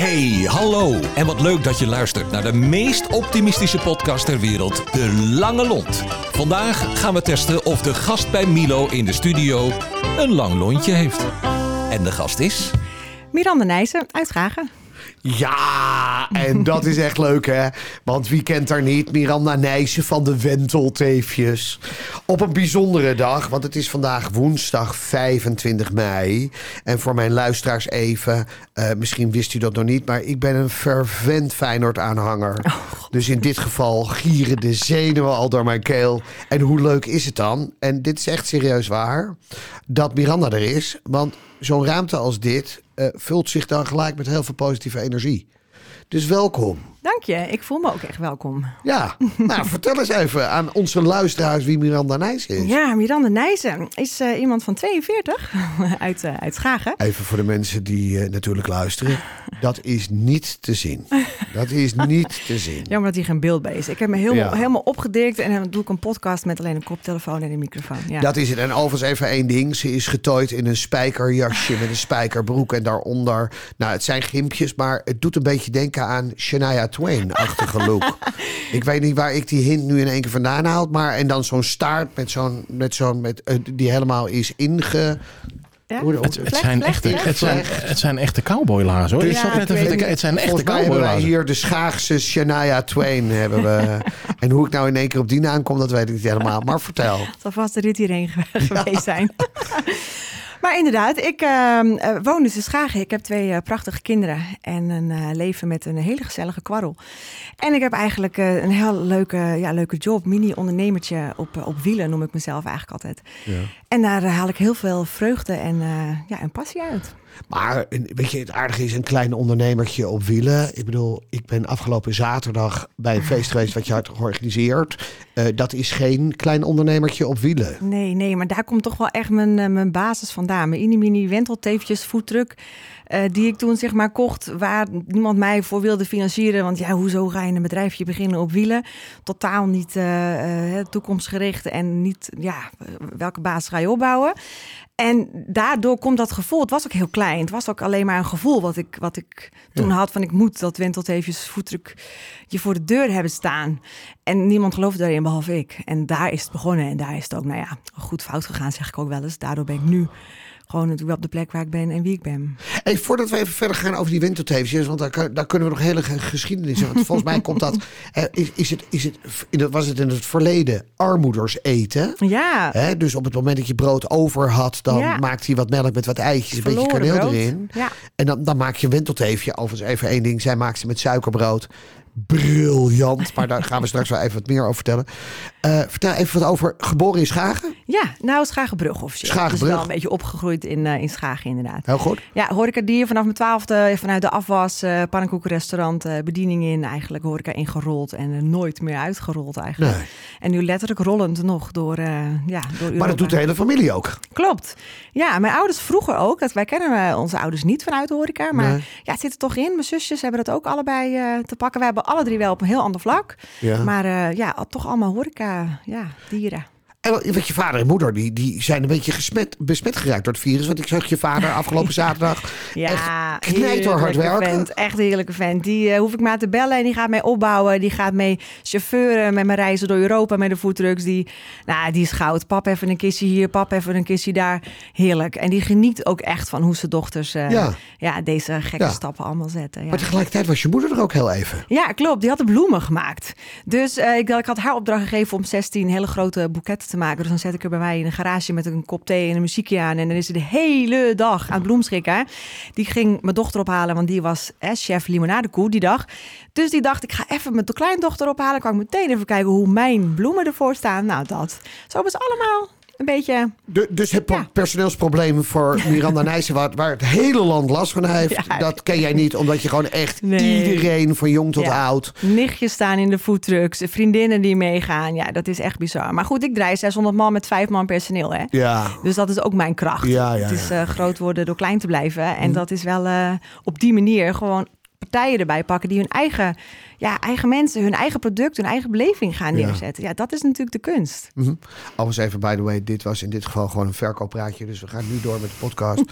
Hey, hallo. En wat leuk dat je luistert naar de meest optimistische podcast ter wereld, De Lange Lont. Vandaag gaan we testen of de gast bij Milo in de studio een lang lontje heeft. En de gast is... Miranda Nijssen uit. Ja, en dat is echt leuk hè. Want wie kent haar niet? Miranda Nijssen van de Wentelteefjes. Op een bijzondere dag, want het is vandaag woensdag 25 mei. En voor mijn luisteraars even, eh, misschien wist u dat nog niet... maar ik ben een fervent Feyenoord-aanhanger. dus in dit geval gieren de zenuwen al door mijn keel. En hoe leuk is het dan? En dit is echt serieus waar, dat Miranda er is. Want zo'n ruimte als dit uh, vult zich dan gelijk met heel veel positieve energie. Dus welkom. Dank je, ik voel me ook echt welkom. Ja, nou vertel eens even aan onze luisteraars wie Miranda Nijssen is. Ja, Miranda Nijssen is uh, iemand van 42 uit, uh, uit Schagen. Even voor de mensen die uh, natuurlijk luisteren. Dat is niet te zien. Dat is niet te zien. Jammer dat hier geen beeld bij is. Ik heb me helemaal, ja. helemaal opgedikt en dan doe ik een podcast met alleen een koptelefoon en een microfoon. Ja. Dat is het. En overigens even één ding. Ze is getooid in een spijkerjasje met een spijkerbroek en daaronder. Nou, het zijn gimpjes, maar het doet een beetje denken aan Shania Twain-achtige look. ik weet niet waar ik die hint nu in één keer vandaan haal. Maar en dan zo'n staart met zo'n met zo'n met uh, die helemaal is inge. Ja? Hoe, het, het, zijn echte, het, zijn, het zijn echte cowboylaars hoor. Dus ja, net even het zijn echte cowboylaars. hier de Schaagse Shania Twain. hebben we. en hoe ik nou in één keer op die naam kom, dat weet ik niet helemaal. Maar vertel. Het zal vast de rit hierheen geweest zijn. Maar inderdaad, ik uh, woon dus in Schagen. Ik heb twee uh, prachtige kinderen en een uh, leven met een hele gezellige kwarrel. En ik heb eigenlijk een heel leuke, ja, leuke job, mini-ondernemertje op, op wielen noem ik mezelf eigenlijk altijd. Ja. En daar haal ik heel veel vreugde en, ja, en passie uit. Maar weet je, het aardige is een klein ondernemertje op wielen. Ik bedoel, ik ben afgelopen zaterdag bij een feest geweest wat je had georganiseerd. Uh, dat is geen klein ondernemertje op wielen. Nee, nee, maar daar komt toch wel echt mijn, uh, mijn basis vandaan. Mijn mini-mini wentelteefjes voetdruk. Uh, die ik toen zeg maar kocht, waar niemand mij voor wilde financieren. Want ja, hoezo ga je een bedrijfje beginnen op wielen? Totaal niet toekomstgericht en niet, ja, welke basis ga je opbouwen? En daardoor komt dat gevoel. Het was ook heel klein. Het was ook alleen maar een gevoel wat ik, wat ik toen ja. had. Van ik moet dat wentelteefjes voetdruk je voor de deur hebben staan. En niemand geloofde daarin behalve ik. En daar is het begonnen. En daar is het ook, nou ja, goed fout gegaan, zeg ik ook wel eens. Daardoor ben ik nu gewoon op de plek waar ik ben en wie ik ben. Hey, voordat we even verder gaan over die winterteefjes, want daar, daar kunnen we nog hele geschiedenis. Want volgens mij komt dat. Is, is het, is het, was het in het verleden armoeders eten? Ja. Hè, dus op het moment dat je brood over had, dan ja. maakt hij wat melk met wat eitjes, een beetje kaneel brood. erin. Ja. En dan, dan maak je een winterteefje. Overigens even één ding. Zij maakt ze met suikerbrood briljant. Maar daar gaan we straks wel even wat meer over vertellen. Uh, vertel even wat over geboren in Schagen. Ja, nou Schagenbrug officieel. Schagenbrug. Dus wel een beetje opgegroeid in, uh, in Schagen inderdaad. Heel goed. Ja, horeca die vanaf mijn twaalfde vanuit de afwas, uh, pannenkoekenrestaurant, uh, bediening in eigenlijk horeca ingerold en nooit meer uitgerold eigenlijk. Nee. En nu letterlijk rollend nog door, ja, door. Maar dat doet de hele familie ook. Klopt. Ja, mijn ouders vroeger ook. Dat wij kennen onze ouders niet vanuit de horeca. Maar Nee. ja, het zit er toch in. Mijn zusjes hebben dat ook allebei te pakken. We hebben alle drie wel op een heel ander vlak. Ja. Maar ja, toch allemaal horeca, ja, dieren. En wat je vader en moeder, die, die zijn een beetje gesmet, besmet geraakt door het virus. Want ik zag je vader afgelopen zaterdag ja, echt knijterhard werken. Vent, echt een heerlijke vent. Die uh, hoef ik maar te bellen en die gaat mij opbouwen. Die gaat mee chauffeuren met mijn reizen door Europa met de foodtrucks. Die, nou, die is goud. Pap even een kistje hier, pap even een kistje daar. Heerlijk. En die geniet ook echt van hoe zijn dochters uh, ja. Ja, deze gekke Ja. stappen allemaal zetten. Ja. Maar tegelijkertijd was je moeder er ook heel even. Ja, klopt. Die had de bloemen gemaakt. Dus eh, ik, ik had haar opdracht gegeven om 16 hele grote boeketten te maken. Dus dan zet ik er bij mij in een garage met een kop thee en een muziekje aan. En dan is ze de hele dag aan het bloemschikken. Die ging mijn dochter ophalen, want die was chef limonadekoe die dag. Dus die dacht, ik ga even mijn kleindochter ophalen. Kan ik meteen even kijken hoe mijn bloemen ervoor staan. Nou, dat. Zo hebben allemaal een beetje... Du- dus het Ja. personeelsprobleem voor Miranda Nijssen, waar, waar het hele land last van heeft, Ja. dat ken jij niet, omdat je gewoon echt Nee. iedereen, van jong tot Ja. oud. Nichtjes staan in de foodtrucks, vriendinnen die meegaan. Ja, dat is echt bizar. Maar goed, ik draai 600 man met vijf man personeel, hè. Ja. Dus dat is ook mijn kracht. Ja, ja, het is eh, groot worden door klein te blijven. En dat is wel eh, op die manier gewoon partijen erbij pakken die hun eigen, ja, eigen mensen, hun eigen product, hun eigen beleving gaan Ja. neerzetten. Ja, dat is natuurlijk de kunst. Mhm. Alles even, by the way, dit was in dit geval gewoon een verkooppraatje. Dus we gaan nu door met de podcast.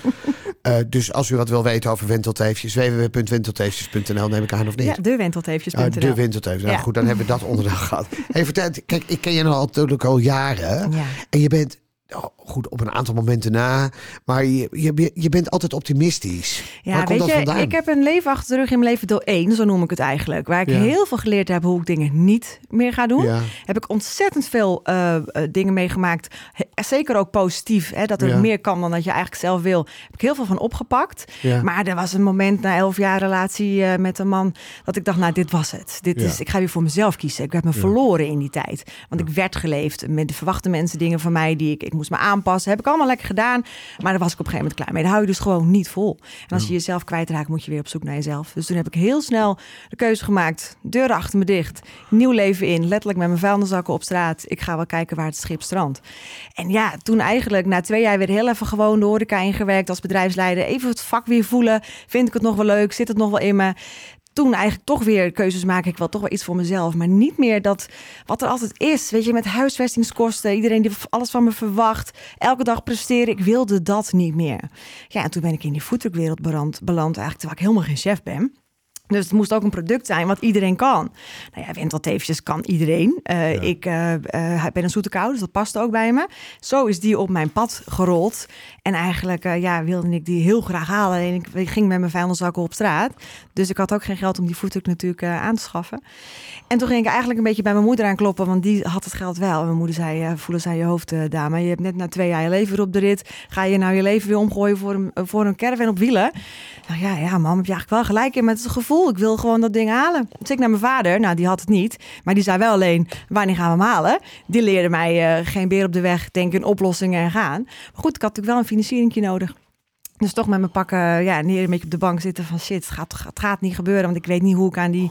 Uh, dus als u wat wil weten over wentelteefjes, www.wentelteefjes.nl neem ik aan of niet? Ja, de wentelteefjes.nl. Uh, de wentelteefjes. Nou goed, dan hebben we dat onderdeel gehad. Hey, vertel, kijk, ik ken je nou natuurlijk al jaren. Ja. En je bent Oh, goed, op een aantal momenten na. Maar je, je, je bent altijd optimistisch. Ja, weet je, ik heb een leven achter de rug in mijn leven door één, zo noem ik het eigenlijk. Waar ik heel veel geleerd heb hoe ik dingen niet meer ga doen. Heb ik ontzettend veel uh, dingen meegemaakt. Zeker ook positief, hè, dat er meer kan dan dat je eigenlijk zelf wil. Heb ik heel veel van opgepakt. Maar er was een moment na elf jaar relatie uh, met een man dat ik dacht, nou, dit was het. Dit is, ik ga weer voor mezelf kiezen. Ik heb me verloren in die tijd. Want ik werd geleefd met de verwachte mensen dingen van mij die ik, ik moest me aanpassen. Heb ik allemaal lekker gedaan. Maar daar was ik op een gegeven moment klaar mee. Daar hou je dus gewoon niet vol. En als je jezelf kwijtraakt, moet je weer op zoek naar jezelf. Dus toen heb ik heel snel de keuze gemaakt. Deuren achter me dicht. Nieuw leven in. Letterlijk met mijn vuilniszakken op straat. Ik ga wel kijken waar het schip strandt. En ja, toen eigenlijk na twee jaar weer heel even gewoon de horeca ingewerkt als bedrijfsleider. Even het vak weer voelen. Vind ik het nog wel leuk? Zit het nog wel in me? Toen eigenlijk toch weer keuzes maken. Ik wil toch wel iets voor mezelf. Maar niet meer dat wat er altijd is. Weet je, met huisvestingskosten. Iedereen die alles van me verwacht. Elke dag presteren. Ik wilde dat niet meer. Ja, en toen ben ik in die voetdrukwereld beland, beland eigenlijk terwijl ik helemaal geen chef ben. Dus het moest ook een product zijn wat iedereen kan. Nou ja, wintelteefjes kan iedereen. Uh, Ik uh, uh, ben een zoete kou, dus dat past ook bij me. Zo is die op mijn pad gerold. En eigenlijk ja, wilde ik die heel graag halen. En ik ging met mijn vuilniszakken op straat. Dus ik had ook geen geld om die voetdruk natuurlijk aan te schaffen. En toen ging ik eigenlijk een beetje bij mijn moeder aankloppen, want die had het geld wel. En mijn moeder zei, voelen zij je hoofd, dame. Je hebt net na twee jaar je leven weer op de rit. Ga je nou je leven weer omgooien voor een, voor een caravan op wielen? Nou ja, ja, mam, heb je eigenlijk wel gelijk in met het gevoel ik wil gewoon dat ding halen. Dus ik naar mijn vader. Nou, die had het niet. Maar die zei wel alleen, wanneer gaan we hem halen? Die leerde mij uh, geen beer op de weg, denken in oplossingen en gaan. Maar goed, ik had natuurlijk wel een financiering nodig. Dus toch met mijn pakken ja, neer een beetje op de bank zitten van shit, het gaat, het gaat niet gebeuren. Want ik weet niet hoe ik aan die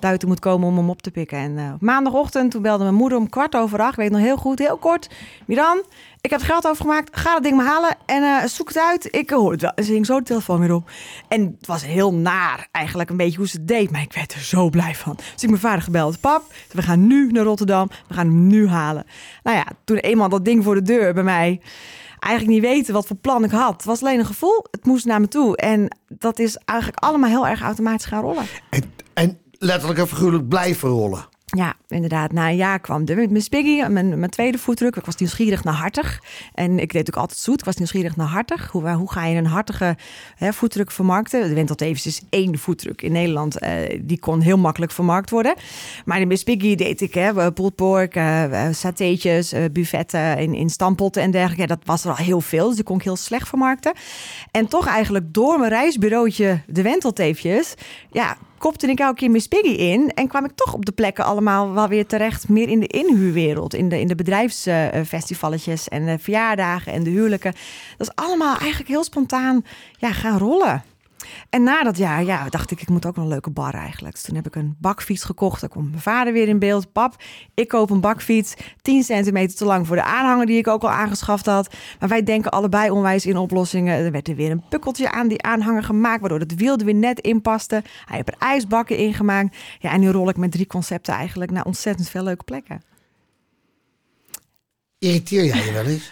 duiten moet komen om hem op te pikken. En uh, maandagochtend, toen belde mijn moeder om kwart over acht. Ik weet nog heel goed, heel kort. Miran, ik heb het geld overgemaakt. Ga dat ding maar halen en uh, zoek het uit. Ik hoor het. Ze hing zo de telefoon weer op. En het was heel naar eigenlijk een beetje hoe ze het deed. Maar ik werd er zo blij van. Dus ik mijn vader gebeld. Pap, we gaan nu naar Rotterdam. We gaan hem nu halen. Nou ja, toen eenmaal dat ding voor de deur bij mij eigenlijk niet weten wat voor plan ik had. Het was alleen een gevoel. Het moest naar me toe. En dat is eigenlijk allemaal heel erg automatisch gaan rollen. En, en letterlijk en figuurlijk blijven rollen. Ja, inderdaad. Na een jaar kwam de Miss Piggy, mijn, mijn tweede voetdruk. Ik was nieuwsgierig naar hartig. En ik deed ook altijd zoet. Ik was nieuwsgierig naar hartig. Hoe, hoe ga je een hartige hè, voetdruk vermarkten? De Winteltevens is één voetdruk in Nederland. Uh, die kon heel makkelijk vermarkt worden. Maar de Miss Piggy deed ik. Hè, pulled pork, uh, satéetjes, uh, buffetten in, in stampotten en dergelijke. Dat was er al heel veel. Dus die kon ik heel slecht vermarkten. En toch eigenlijk door mijn reisbureautje de Wentelteefjes... Ja, kopte ik elke keer Miss Piggy in. En kwam ik toch op de plekken allemaal wel weer terecht. Meer in de inhuurwereld. In de, in de bedrijfsfestivalletjes en de verjaardagen en de huwelijken. Dat is allemaal eigenlijk heel spontaan ja, gaan rollen. En na dat jaar ja, dacht ik, ik moet ook een leuke bar eigenlijk. Dus toen heb ik een bakfiets gekocht. Dan komt mijn vader weer in beeld. Pap, ik koop een bakfiets. 10 centimeter te lang voor de aanhanger die ik ook al aangeschaft had. Maar wij denken allebei onwijs in oplossingen. Er werd er weer een pukkeltje aan die aanhanger gemaakt. Waardoor het wiel er weer net in paste. Hij heeft er ijsbakken ingemaakt. Ja, en nu rol ik met drie concepten eigenlijk naar ontzettend veel leuke plekken. Irriteer jij je wel eens?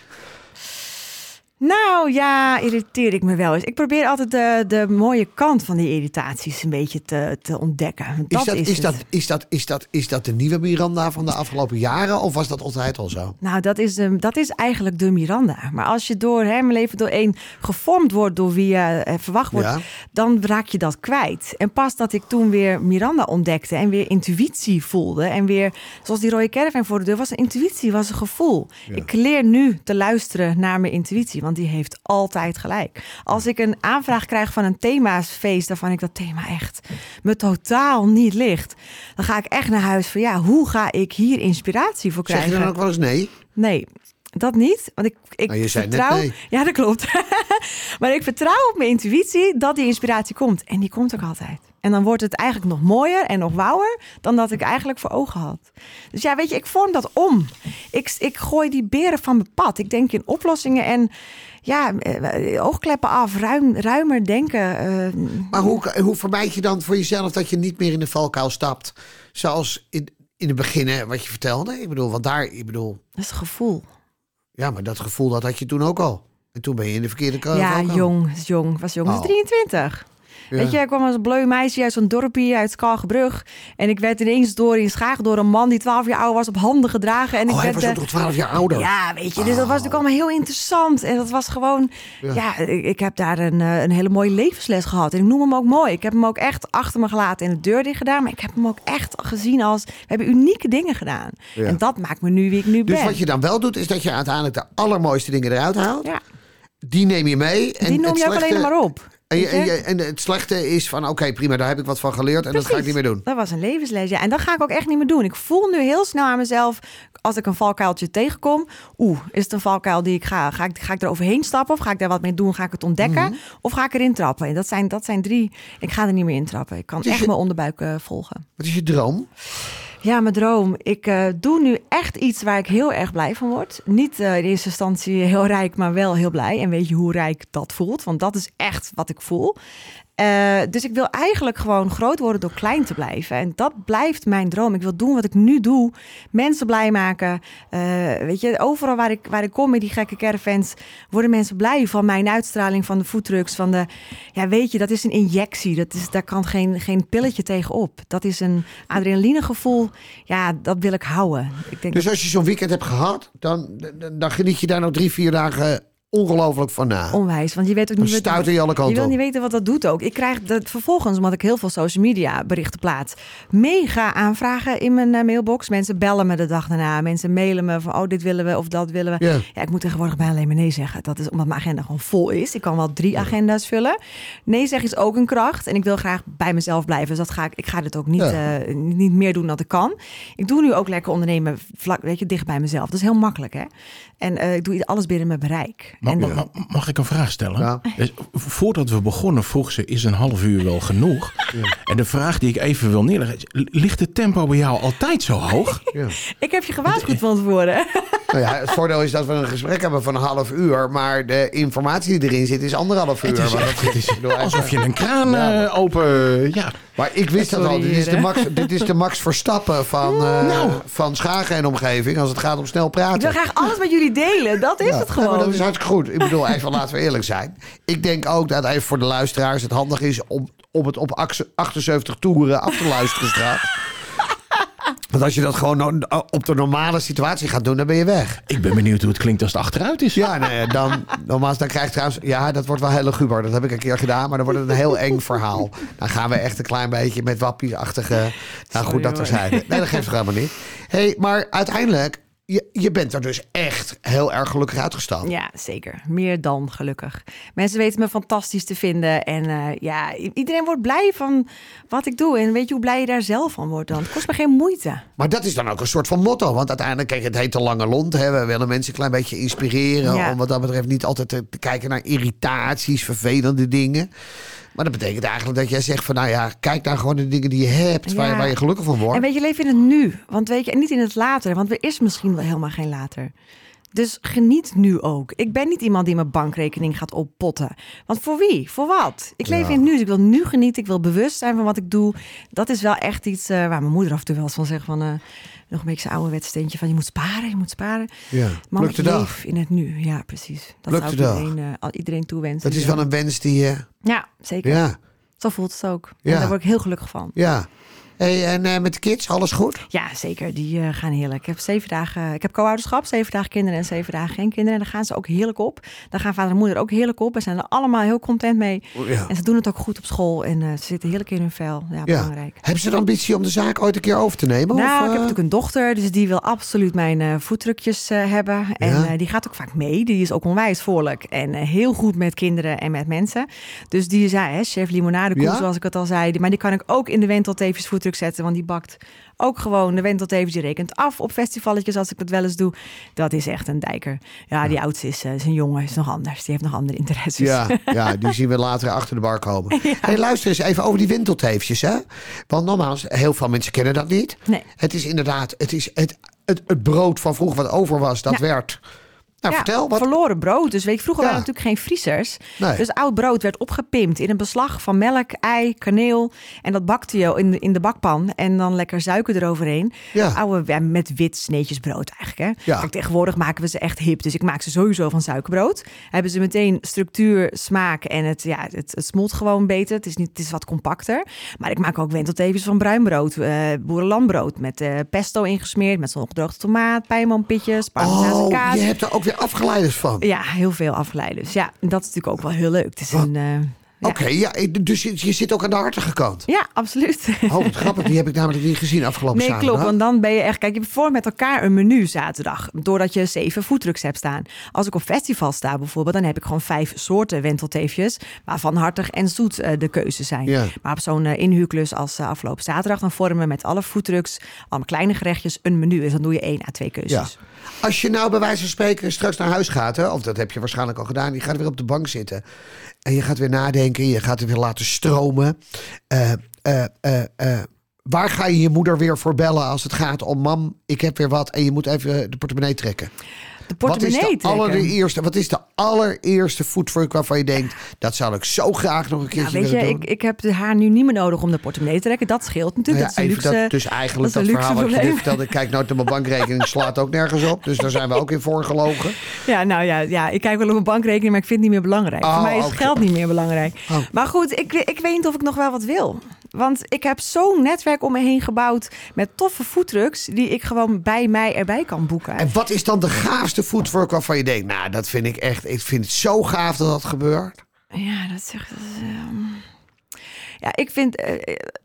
Nou ja, irriteer ik me wel eens. Ik probeer altijd de, de mooie kant van die irritaties een beetje te, te ontdekken. Dat is, dat, is, dat, is, dat, is, dat, is dat de nieuwe Miranda van de afgelopen jaren of was dat altijd al zo? Nou, dat is, de, dat is eigenlijk de Miranda. Maar als je door hè, mijn leven doorheen gevormd wordt door wie je eh, verwacht wordt, dan raak je dat kwijt. En pas dat ik toen weer Miranda ontdekte en weer intuïtie voelde en weer, zoals die rode caravan voor de deur, was een intuïtie, was een gevoel. Ik leer nu te luisteren naar mijn intuïtie want die heeft altijd gelijk. Als ik een aanvraag krijg van een thema's-feest, waarvan ik dat thema echt me totaal niet ligt, dan ga ik echt naar huis van ja, hoe ga ik hier inspiratie voor krijgen? Zeg je dan ook wel eens nee? Nee, dat niet. Want ik, ik je vertrouw. Nee. Ja, dat klopt. maar ik vertrouw op mijn intuïtie dat die inspiratie komt. En die komt ook altijd. En dan wordt het eigenlijk nog mooier en nog wouwer dan dat ik eigenlijk voor ogen had. Dus ja, weet je, ik vorm dat om. Ik, ik gooi die beren van mijn pad. Ik denk in oplossingen en ja, eh, oogkleppen af, ruim, ruimer denken. Eh. Maar hoe, hoe vermijd je dan voor jezelf dat je niet meer in de valkuil stapt? Zoals in, in het begin, wat je vertelde. Ik bedoel, want daar, ik bedoel... Dat is het gevoel. Ja, maar dat gevoel dat had je toen ook al. En toen ben je in de verkeerde kant. Ja, jong, jong. Was jong, was 23. Weet je, ik kwam als een bleu meisje uit zo'n dorpje uit Skalgebrug. En ik werd ineens door in Schaag door een man die 12 jaar oud was op handen gedragen. En oh, ik hij werd, was ook nog 12 jaar ouder? Ja, weet je. Dus dat was natuurlijk allemaal heel interessant. En dat was gewoon... Ja, ik, ik, heb daar een, eh, een hele mooie levensles gehad. En ik noem hem ook mooi. Ik heb hem ook echt achter me gelaten en de deur dicht gedaan. Maar ik heb hem ook echt gezien als... We hebben unieke dingen gedaan. En dat maakt me nu wie ik nu dus ben. Dus wat je dan wel doet, is dat je uiteindelijk de allermooiste dingen eruit haalt. Ja. Die neem je mee. En die noem je ook alleen maar op. En, en, en, het slechte is van, oké, prima, daar heb ik wat van geleerd en dat ga ik niet meer doen. Dat was een levensles, ja. En dat ga ik ook echt niet meer doen. Ik voel nu heel snel aan mezelf, als ik een valkuiltje tegenkom, oeh, is het een valkuil die ik ga, ga ik, ga ik er overheen stappen of ga ik daar wat mee doen, ga ik het ontdekken mhm. of ga ik erin trappen? En dat zijn, dat zijn drie, ik ga er niet meer in trappen. Ik kan echt mijn onderbuik uh, volgen. Wat is je droom? Ja, mijn droom. Ik uh, doe nu echt iets waar ik heel erg blij van word. Niet uh, in eerste instantie heel rijk, maar wel heel blij. En weet je hoe rijk dat voelt? Want dat is echt wat ik voel. Uh, dus ik wil eigenlijk gewoon groot worden door klein te blijven. En dat blijft mijn droom. Ik wil doen wat ik nu doe. Mensen blij maken. Uh, weet je, overal waar ik, waar ik kom met die gekke caravans... worden mensen blij van mijn uitstraling, van de foodtrucks. Van de, ja, weet je, dat is een injectie. Dat is, daar kan geen, geen pilletje tegenop. Dat is een adrenalinegevoel. Ja, dat wil ik houden. Ik denk dus als je zo'n weekend hebt gehad... Dan, dan geniet je daar nog drie, vier dagen ongelooflijk van na. Onwijs, want je weet ook niet... Stuiten je alle kanten Je wil niet weten wat dat doet ook. Ik krijg dat vervolgens, omdat ik heel veel social media berichten plaats... mega aanvragen in mijn eh, mailbox. Mensen bellen me de dag daarna. Mensen mailen me van, oh, dit willen we of dat willen we. Ja, ik moet tegenwoordig bijna alleen maar nee zeggen. Dat is omdat mijn agenda gewoon vol is. Ik kan wel drie agenda's vullen. Nee zeggen is ook een kracht. En ik wil graag bij mezelf blijven. Dus dat ga ik, ik ga dit ook niet, uh, niet meer doen dan ik kan. Ik doe nu ook lekker ondernemen vlak, weet je, dicht bij mezelf. Dat is heel makkelijk, hè. En uh, ik doe alles binnen mijn bereik. Mag, en mag ik een vraag stellen? Ja. Dus, voordat we begonnen vroeg ze, is een half uur wel genoeg? Ja. En de vraag die ik even wil neerleggen, ligt het tempo bij jou altijd zo hoog? Ja. Ik heb je gewaarschuwd van tevoren. Nou ja, het voordeel is dat we een gesprek hebben van een half uur, maar de informatie die erin zit is anderhalf uur. Het is, echt, het is alsof je een kraan uh, open... Ja. Maar ik wist dat al. Dit is, de max, dit is de max Verstappen van, uh, nou. van Schagen en omgeving als het gaat om snel praten. Ik wil graag alles met jullie delen. Dat is het gewoon. Ja, dat is hartstikke goed. Ik bedoel, even laten we eerlijk zijn. Ik denk ook dat even voor de luisteraars het handig is om, om het op 78 toeren af te luisteren straks. Want als je dat gewoon op de normale situatie gaat doen, dan ben je weg. Ik ben benieuwd hoe het klinkt als het achteruit is. Ja, nee, dan, nogmaals, dan krijg je trouwens... Ja, dat wordt wel heel guber. Dat heb ik een keer gedaan, maar dan wordt het een heel eng verhaal. Dan gaan we echt een klein beetje met wappiesachtige... Nou goed, dat er zijn. Nee, dat geeft het helemaal niet. hey, maar uiteindelijk je, je bent er dus echt heel erg gelukkig uitgestapt. Ja, zeker. Meer dan gelukkig. Mensen weten me fantastisch te vinden. En uh, ja, iedereen wordt blij van wat ik doe. En weet je hoe blij je daar zelf van wordt dan? Het kost me geen moeite. Maar dat is dan ook een soort van motto. Want uiteindelijk, kijk, het heet de lange lont. Hè. We willen mensen een klein beetje inspireren. Ja. Om wat dat betreft niet altijd te, te kijken naar irritaties, vervelende dingen. Maar dat betekent eigenlijk dat jij zegt van nou ja, kijk naar gewoon de dingen die je hebt, waar, je, waar, je gelukkig van wordt. En weet je, leef in het nu. Want weet je, en niet in het later. Want er is misschien wel helemaal geen later. Dus geniet nu ook. Ik ben niet iemand die mijn bankrekening gaat oppotten. Want voor wie? Voor wat? Ik leef in het nu. Dus ik wil nu genieten. Ik wil bewust zijn van wat ik doe. Dat is wel echt iets uh, waar mijn moeder af en toe wel eens van zegt van... Uh, nog een beetje oude wedsteentje van je moet sparen, je moet sparen. Ja, maar ik leef in het nu. Ja, precies. Dat Pluk zou ik iedereen, uh, iedereen toewensen. Dat is wel een wens die je... Ja, zeker. Ja. Zo voelt het ook. Ja. En daar word ik heel gelukkig van. Ja. Hey, en uh, met de kids, alles goed? Ja, zeker. Die uh, gaan heerlijk. Ik heb zeven dagen, ik heb co-ouderschap, zeven dagen kinderen en zeven dagen geen kinderen. En daar gaan ze ook heerlijk op. Daar gaan vader en moeder ook heerlijk op. We zijn er allemaal heel content mee. Oh, ja. En ze doen het ook goed op school. En uh, ze zitten heerlijk in hun vel. Ja, ja, belangrijk. Hebben ze de ambitie om de zaak ooit een keer over te nemen? Nou, of, ik heb natuurlijk een dochter, dus die wil absoluut mijn voetdrukjes hebben. En die gaat ook vaak mee. Die is ook onwijs voorlijk. En heel goed met kinderen en met mensen. Dus die zei, hè, chef limonade zoals ik het al zei. Maar die kan ik ook in de wenteltevens zetten, want die bakt ook gewoon de wenteltevens. Rekent af op festivalletjes als ik dat wel eens doe. Dat is echt een dijker. Ja, die oudste is, uh, is een jongen, is nog anders. Die heeft nog andere interesses. Ja, ja die zien we later achter de bar komen. Ja. Hey, luister eens even over die wentelteefjes. Hè? Want nogmaals, heel veel mensen kennen dat niet. Nee. Het is inderdaad, het is het, het, het brood van vroeger wat over was, dat werd Nou, ja, vertel. Wat... verloren brood. Dus weet je, vroeger Ja. waren natuurlijk geen vriezers. Nee. Dus oud brood werd opgepimpt in een beslag van melk, ei, kaneel. En dat bakte je in de, in de bakpan. En dan lekker suiker eroverheen. Ja. Oude, ja, met wit sneetjesbrood eigenlijk. Hè? Ja. Kijk, tegenwoordig maken we ze echt hip. Dus ik maak ze sowieso van suikerbrood. Hebben ze meteen structuur, smaak en het, ja, het, het smolt gewoon beter. Het is, niet, het is wat compacter. Maar ik maak ook wenteltevens van bruin brood. eh boerenlandbrood met eh, pesto ingesmeerd. Met zo'n opgedroogde tomaat, pijnmanpitjes, parmezaanse Oh, kaas. je hebt er ook weer afgeleiders van. Ja, heel veel afgeleiders. Ja, en dat is natuurlijk ook wel heel leuk. Het is Wat? een, eh, ja. Oké, ja, dus je, je zit ook aan de hartige kant. Ja, absoluut. Oh, wat grappig. Die heb ik namelijk niet gezien afgelopen Nee, zaterdag. klopt. Want dan ben je echt... Kijk, je hebt voor met elkaar een menu zaterdag. Doordat je zeven foodtrucks hebt staan. Als ik op festival sta bijvoorbeeld... dan heb ik gewoon vijf soorten wentelteefjes... waarvan hartig en zoet eh, de keuzes zijn. Ja. Maar op zo'n eh, inhuurklus als afgelopen zaterdag... dan vormen we met alle foodtrucks... allemaal kleine gerechtjes een menu. Dus dan doe je één à twee Ja. Als je nou bij wijze van spreken straks naar huis gaat, hè, of dat heb je waarschijnlijk al gedaan, je gaat weer op de bank zitten en je gaat weer nadenken, je gaat het weer laten stromen. Eh, eh, eh, waar ga je je moeder weer voor bellen als het gaat om mam, ik heb weer wat en je moet even de portemonnee trekken? De Wat is portemonnee de allereerste, wat is de allereerste foodtruck waarvan je denkt, dat zou ik zo graag nog een Nou, keertje weet je, doen? ik, ik heb haar nu niet meer nodig om de portemonnee te trekken. Dat scheelt natuurlijk. Nou ja, dat is luxe, dat, dus eigenlijk dat verhaal wat je vertelde. Ik kijk nooit naar mijn bankrekening, slaat ook nergens op. Dus daar zijn we ook in voorgelogen. Ja, nou ja, ja, ik kijk wel op mijn bankrekening, maar ik vind het niet meer belangrijk. Oh, Voor mij is geld niet meer belangrijk. Oh. Maar goed, ik, ik weet niet of ik nog wel wat wil. Want ik heb zo'n netwerk om me heen gebouwd met toffe foodtrucks... die ik gewoon bij mij erbij kan boeken. En wat is dan de gaafste foodwork waarvan je denkt, nou, dat vind ik echt, ik vind het zo gaaf dat dat gebeurt. Ja, dat zegt... ehm, Ja, ik vind... eh,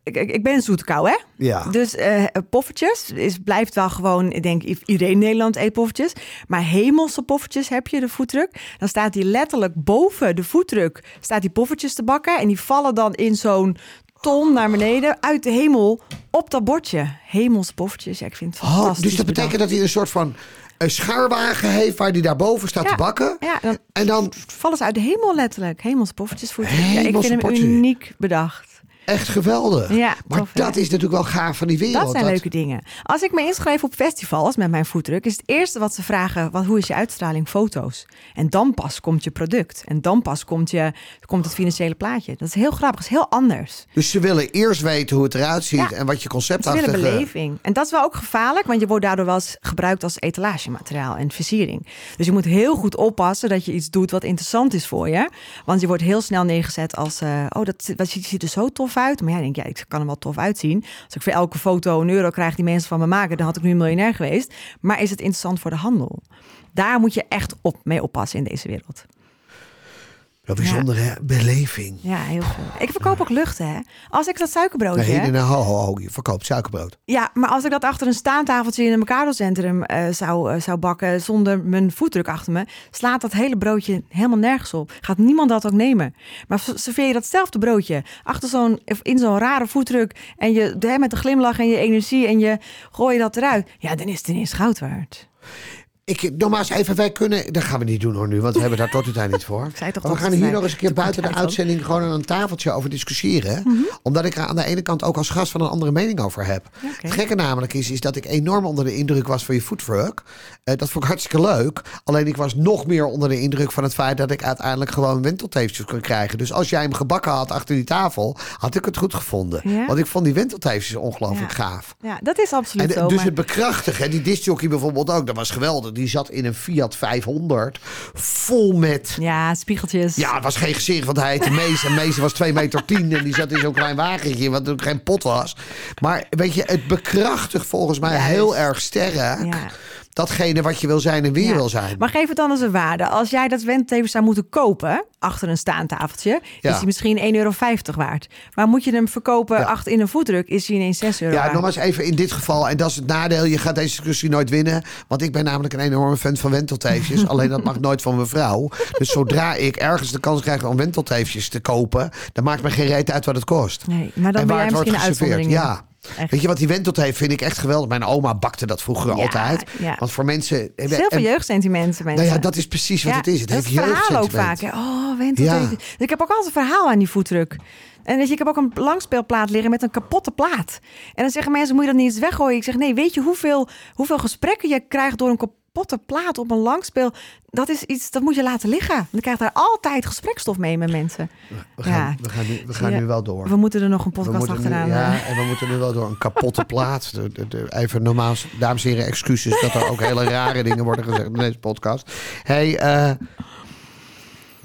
ik, ik ben zoetkou, hè? Ja. Dus eh, poffertjes is, blijft wel gewoon... Ik denk, iedereen in Nederland eet poffertjes. Maar hemelse poffertjes heb je, de voetdruk. Dan staat die letterlijk boven de voetdruk... staat die poffertjes te bakken. En die vallen dan in zo'n ton naar beneden... uit de hemel op dat bordje. Hemelse poffertjes, ja, ik vind het Oh, fantastisch dus dat betekent dat hij een soort van een schaarwagen heeft waar hij daarboven staat Ja, te bakken. Ja, dan En dan vallen ze uit de hemel letterlijk. Hemelse poffertjes voetdruk. Ja, ik vind hem uniek bedacht. Echt geweldig. Ja, maar tof, dat is natuurlijk wel gaaf van die wereld. Dat zijn leuke dingen. Als ik me inschrijf op festivals met mijn voetdruk, is het eerste wat ze vragen: wat, hoe is je uitstraling? Foto's. En dan pas komt je product. En dan pas komt, je, komt het financiële plaatje. Dat is heel grappig, dat is heel anders. Dus ze willen eerst weten hoe het eruit ziet Ja. en wat je concept Ze willen beleving. En dat is wel ook gevaarlijk, want je wordt daardoor wel eens gebruikt als etalagemateriaal en versiering. Dus je moet heel goed oppassen dat je iets doet wat interessant is voor je. Want je wordt heel snel neergezet als: eh, oh, dat, dat ziet er zo tof uit. Maar ja, ik denk, ja, ik kan er wel tof uitzien. Als ik voor elke foto een euro krijg die mensen van me maken, dan had ik nu een miljonair geweest. Maar is het interessant voor de handel? Daar moet je echt op mee oppassen in deze wereld. Wel bijzondere beleving. Ja, heel goed. Ik verkoop ook luchten, hè. Als ik dat suikerbroodje... Nee, nee, nee, ho, ho, je verkoopt suikerbrood. Ja, maar als ik dat achter een staantafeltje in een Mercado-centrum eh, zou, eh, zou bakken... zonder mijn voetdruk achter me... slaat dat hele broodje helemaal nergens op. Gaat niemand dat ook nemen. Maar serveer je datzelfde broodje achter zo'n, in zo'n rare voetdruk... en je hè, met een glimlach en je energie en je gooi je dat eruit... ja, dan is het ineens goud waard. Ik, nogmaals, even, wij kunnen... Dat gaan we niet doen hoor nu, want we hebben daar tot de tijd niet voor. toch we gaan hier nog eens een keer buiten de uitzending... gewoon aan een tafeltje over discussiëren. Mhm. Omdat ik er aan de ene kant ook als gast van een andere mening over heb. Het gekke namelijk is, is dat ik enorm onder de indruk was van je foodtruck. Eh, dat vond ik hartstikke leuk. Alleen ik was nog meer onder de indruk van het feit... dat ik uiteindelijk gewoon wentelteefjes kon krijgen. Dus als jij hem gebakken had achter die tafel... had ik het goed gevonden. Want ik vond die wentelteefjes ongelooflijk Ja. gaaf. Ja, dat is absoluut En zo. dus maar- het bekrachtigen, die discjockey bijvoorbeeld ook, dat was geweldig. Die zat in een Fiat 500, vol met... Ja, spiegeltjes. Ja, het was geen gezicht, want hij heette Mees. En Mees was 2 meter 10 en die zat in zo'n klein wagentje, wat ook geen pot was. Maar weet je, het bekrachtigt volgens mij Juist. heel erg sterk Ja. Datgene wat je wil zijn en wie je wil zijn. Maar geef het dan eens een waarde. Als jij dat wendtevens zou moeten kopen achter een staantafeltje, is die misschien 1,50 euro waard. Maar moet je hem verkopen achter in een voetdruk, is hij ineens 6 euro Ja, waard. nogmaals even in dit geval. En dat is het nadeel. Je gaat deze discussie nooit winnen. Want ik ben namelijk een enorme fan van wentelteefjes. alleen dat mag nooit van mijn vrouw. Dus zodra ik ergens de kans krijg om wentelteefjes te kopen... dan maakt me geen reet uit wat het kost. Nee, maar dan en ben jij het wordt misschien een geserveerd. Ja. Echt. Weet je wat die wentelteef vind ik echt geweldig. Mijn oma bakte dat vroeger Ja, altijd. ja. Want voor mensen... Heel veel en- jeugdsentimenten, mensen. Nou ja, dat is precies wat Ja, het is. Het dat heeft verhaal ook vaak. Hè? Oh. Dus Ik heb ook altijd een verhaal aan die voetdruk. En weet je, ik heb ook een langspeelplaat liggen met een kapotte plaat. En dan zeggen mensen, moet je dat niet eens weggooien? Ik zeg, nee, weet je hoeveel, hoeveel gesprekken je krijgt door een kapotte plaat op een langspeel. Dat is iets, dat moet je laten liggen. Je krijgt daar altijd gesprekstof mee met mensen. We gaan, Ja. we gaan, nu, we gaan Ja. nu wel door. We moeten er nog een podcast nu- achteraan. ja, eh. en we moeten nu wel door een kapotte plaat. De, de, de- even normaal, dames en heren, excuses dat er ook hele rare dingen worden gezegd in deze podcast. Hey, eh,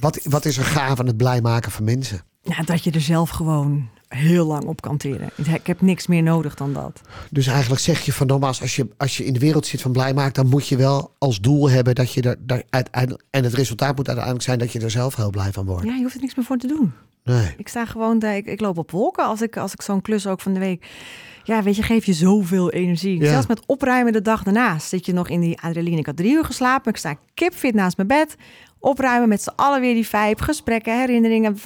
wat, wat is er gaaf aan het blij maken van mensen? Ja, dat je er zelf gewoon heel lang op kan teren. Ik heb niks meer nodig dan dat. Dus eigenlijk zeg je van nogmaals, als je, als je in de wereld zit van blij maken, dan moet je wel als doel hebben dat je er, daar uiteindelijk, en het resultaat moet uiteindelijk zijn dat je er zelf heel blij van wordt. Ja, je hoeft er niks meer voor te doen. Nee. Ik sta gewoon, de, ik, ik loop op wolken als ik, als ik zo'n klus ook van de week. Ja, weet je, geef je zoveel energie. Ja. Zelfs met opruimen de dag daarnaast zit je nog in die adrenaline. Ik had drie uur geslapen, ik sta kipfit naast mijn bed. Opruimen met z'n allen weer die vibe, gesprekken, herinneringen,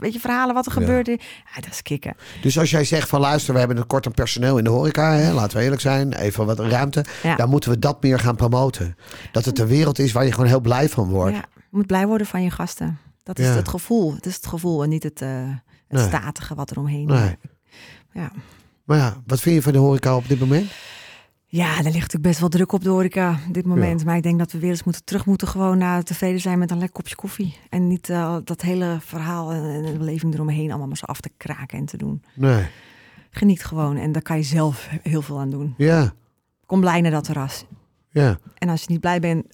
weet je, verhalen wat er Ja. gebeurt. Ja, dat is kicken. Dus als jij zegt van luister, we hebben een kort aan personeel in de horeca, hè, laten we eerlijk zijn, even wat ruimte, Ja. dan moeten we dat meer gaan promoten. Dat het een wereld is waar je gewoon heel blij van wordt. Ja, je moet blij worden van je gasten. Dat is het gevoel. Het is het gevoel en niet het, eh, het Nee. statige wat er omheen Nee. Ja. Maar ja, wat vind je van de horeca op dit moment? Ja, er ligt natuurlijk best wel druk op de horeca op dit moment. Maar ik denk dat we weer eens moeten terug moeten gewoon naar tevreden zijn met een lekker kopje koffie. En niet eh, dat hele verhaal en, en de beleving eromheen allemaal maar zo af te kraken en te doen. Nee. Geniet gewoon en daar kan je zelf heel veel aan doen. Ja, Kom blij naar dat terras. ja. En als je niet blij bent,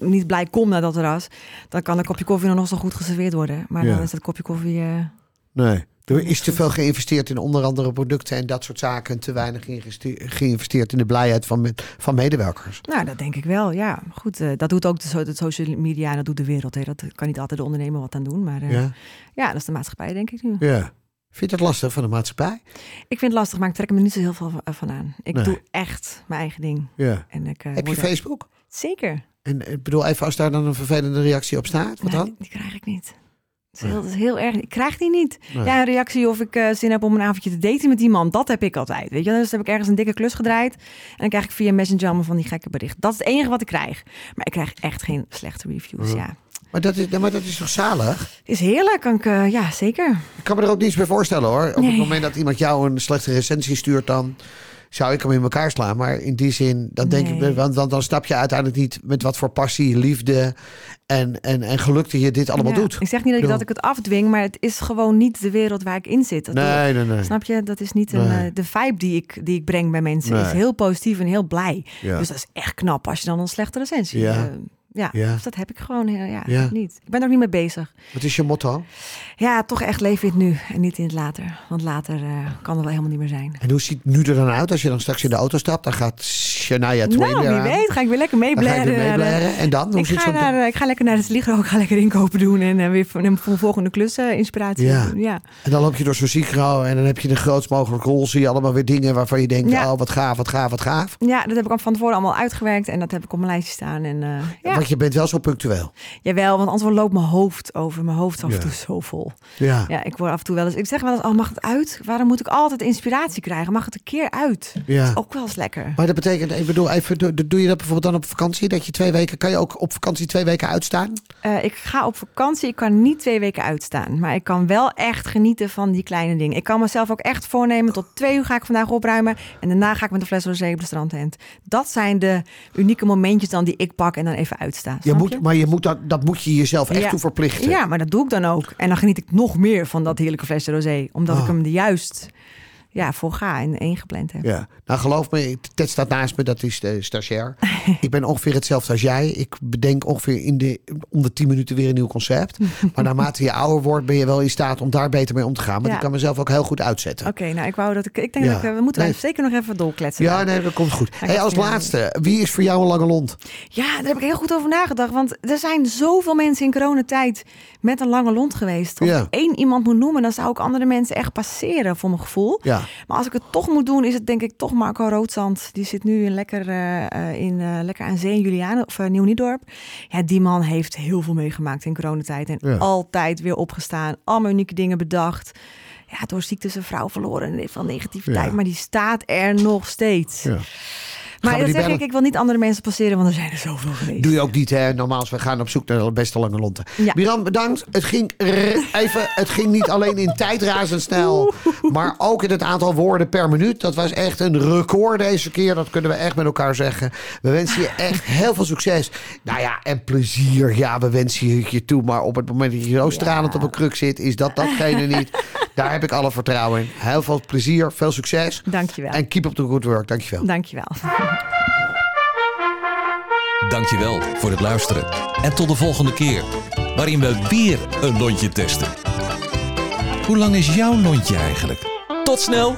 niet blij komt naar dat terras, dan kan een kopje koffie nog zo goed geserveerd worden. Maar Ja. dan is dat kopje koffie. eh, Nee. Er is te veel geïnvesteerd in onder andere producten en dat soort zaken. En te weinig geïnveste- geïnvesteerd in de blijheid van, van medewerkers. nou, dat denk ik wel. Ja, goed. eh, dat doet ook de, so- de social media en dat doet de wereld. Hè. Dat kan niet altijd de ondernemer wat aan doen. Maar eh, ja. Ja? dat is de maatschappij, denk ik nu. Ja. Vind je dat lastig van de maatschappij? Ik vind het lastig, maar ik trek me niet zo heel veel van- aan. Ik Nee. doe echt mijn eigen ding. Ja. En ik, eh, Heb je Facebook? Zeker. En ik bedoel, even als daar dan een vervelende reactie op staat, wat Nee, dan? Die krijg ik niet. Dat is, heel, dat is heel erg. Ik krijg die niet. Nee. Ja, een reactie of ik eh, zin heb om een avondje te daten met iemand. Dat heb ik altijd. Weet je, dus heb ik ergens een dikke klus gedraaid. En dan krijg ik via Messenger allemaal van die gekke berichten. Dat is het enige wat ik krijg. Maar ik krijg echt geen slechte reviews. Ja. Maar dat is, maar dat is toch zalig? Is heerlijk. Kan ik, eh, ja, zeker. Ik kan me er ook niets bij voorstellen hoor. Op het moment dat iemand jou een slechte recensie stuurt, dan zou ik hem in elkaar slaan. Maar in die zin, dan denk Nee. ik, want dan, dan snap je uiteindelijk niet met wat voor passie, liefde en, en, en geluk dat je dit allemaal Ja. doet. Ik zeg niet dat ik, dat ik het afdwing, maar het is gewoon niet de wereld waar ik in zit. Dat Nee, nee, nee. Snap je? Dat is niet een, Nee. eh, de vibe die ik, die ik breng bij mensen. Nee. Is heel positief en heel blij. Ja. Dus dat is echt knap als je dan een slechte recensie... Ja. eh, ja, Ja. dus dat heb ik gewoon heel, ja, Ja. niet. Ik ben er ook niet mee bezig. Wat is je motto? Ja, toch echt leef in het nu en niet in het later. Want later eh, kan er wel helemaal niet meer zijn. En hoe ziet het nu er dan uit als je dan straks in de auto stapt? Dan gaat Shania Twain nou, wie weet ga ik weer lekker meeblaren. meeblaren. En dan? Hoe Ik zit ga, naar, eh, ik ga lekker naar de Sligro. Ik ga lekker inkopen doen en eh, weer voor een voor volgende klus eh, inspiratie Ja. doen. Ja. En dan loop je door zo'n ziekrouw en dan heb je de grootst mogelijke rol. Zie je allemaal weer dingen waarvan je denkt, oh wat gaaf, wat gaaf, wat gaaf. ja, dat heb ik al van tevoren allemaal uitgewerkt. En dat heb ik op mijn lijstje staan. En, eh, ja. Je bent wel zo punctueel. Jawel, want anders loopt mijn hoofd over. Mijn hoofd is af en Ja. toe zo vol. Ja. Ja, ik word af en toe wel eens... Ik zeg wel eens, oh, mag het uit? Waarom moet ik altijd inspiratie krijgen? Mag het een keer uit? ja. Ook wel eens lekker. Maar dat betekent, ik bedoel, even, doe, doe je dat bijvoorbeeld dan op vakantie? Dat je twee weken, kan je ook op vakantie twee weken uitstaan? Eh, ik ga op vakantie. Ik kan niet twee weken uitstaan. Maar ik kan wel echt genieten van die kleine dingen. Ik kan mezelf ook echt voornemen. Tot twee uur ga ik vandaag opruimen. En daarna ga ik met een fles rosé op de strandtent. Dat zijn de unieke momentjes dan die ik pak en dan even uitstaan. Je moet, maar je moet dat, dat moet je jezelf echt Ja. toe verplichten. Ja, maar dat doe ik dan ook. En dan geniet ik nog meer van dat heerlijke flesje rosé. Omdat Oh. ik hem er juist ja, voor ga en één gepland heb. Ja. Nou, geloof me, Ted staat naast me, dat is de stagiair. ik ben ongeveer hetzelfde als jij. Ik bedenk ongeveer in de, om de tien minuten weer een nieuw concept. maar naarmate je ouder wordt, ben je wel in staat om daar beter mee om te gaan. Ja. ik kan mezelf ook heel goed uitzetten. Oké, nou ik wou dat ik. Ik denk Ja. dat ik, we moeten Nee. zeker nog even doorkletsen. Ja, nee, dat komt goed. Hey, als laatste, wie is voor jou een lange lont? Ja, daar heb ik heel goed over nagedacht. Want er zijn zoveel mensen in coronatijd met een lange lont geweest. Als Ja. één iemand moet noemen, dan zou ik andere mensen echt passeren voor mijn gevoel. Ja, Maar als ik het toch moet doen, is het denk ik toch Marco Roodzand. Die zit nu in lekker, eh, eh, in, eh, lekker aan zee in Juliane of uh, Nieuw-Niedorp. Ja, die man heeft heel veel meegemaakt in coronatijd. En Ja. altijd weer opgestaan. Allemaal unieke dingen bedacht. Ja, door ziekte zijn vrouw verloren en van negativiteit. Ja. Maar die staat er nog steeds. ja. Maar dat zeg bellen? ik, ik wil niet andere mensen passeren, want er zijn er zoveel geweest. Doe je ook niet, hè? Normaal, we gaan op zoek naar de beste lange lonten. Ja. Miran, bedankt. Het ging, even, het ging niet alleen in tijd razendsnel, maar ook in het aantal woorden per minuut. Dat was echt een record deze keer. Dat kunnen we echt met elkaar zeggen. We wensen je echt heel veel succes. Nou ja, en plezier. Ja, we wensen je je toe. Maar op het moment dat je zo stralend op een kruk zit, is dat datgene niet. Daar heb ik alle vertrouwen in. Heel veel plezier, veel succes. Dankjewel. En keep up the good work. Dankjewel. Dankjewel. Dankjewel voor het luisteren. En tot de volgende keer, waarin we weer een lontje testen. Hoe lang is jouw lontje eigenlijk? Tot snel!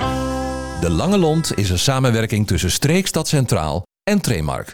De Lange Lont is een samenwerking tussen Streekstad Centraal en Tremark.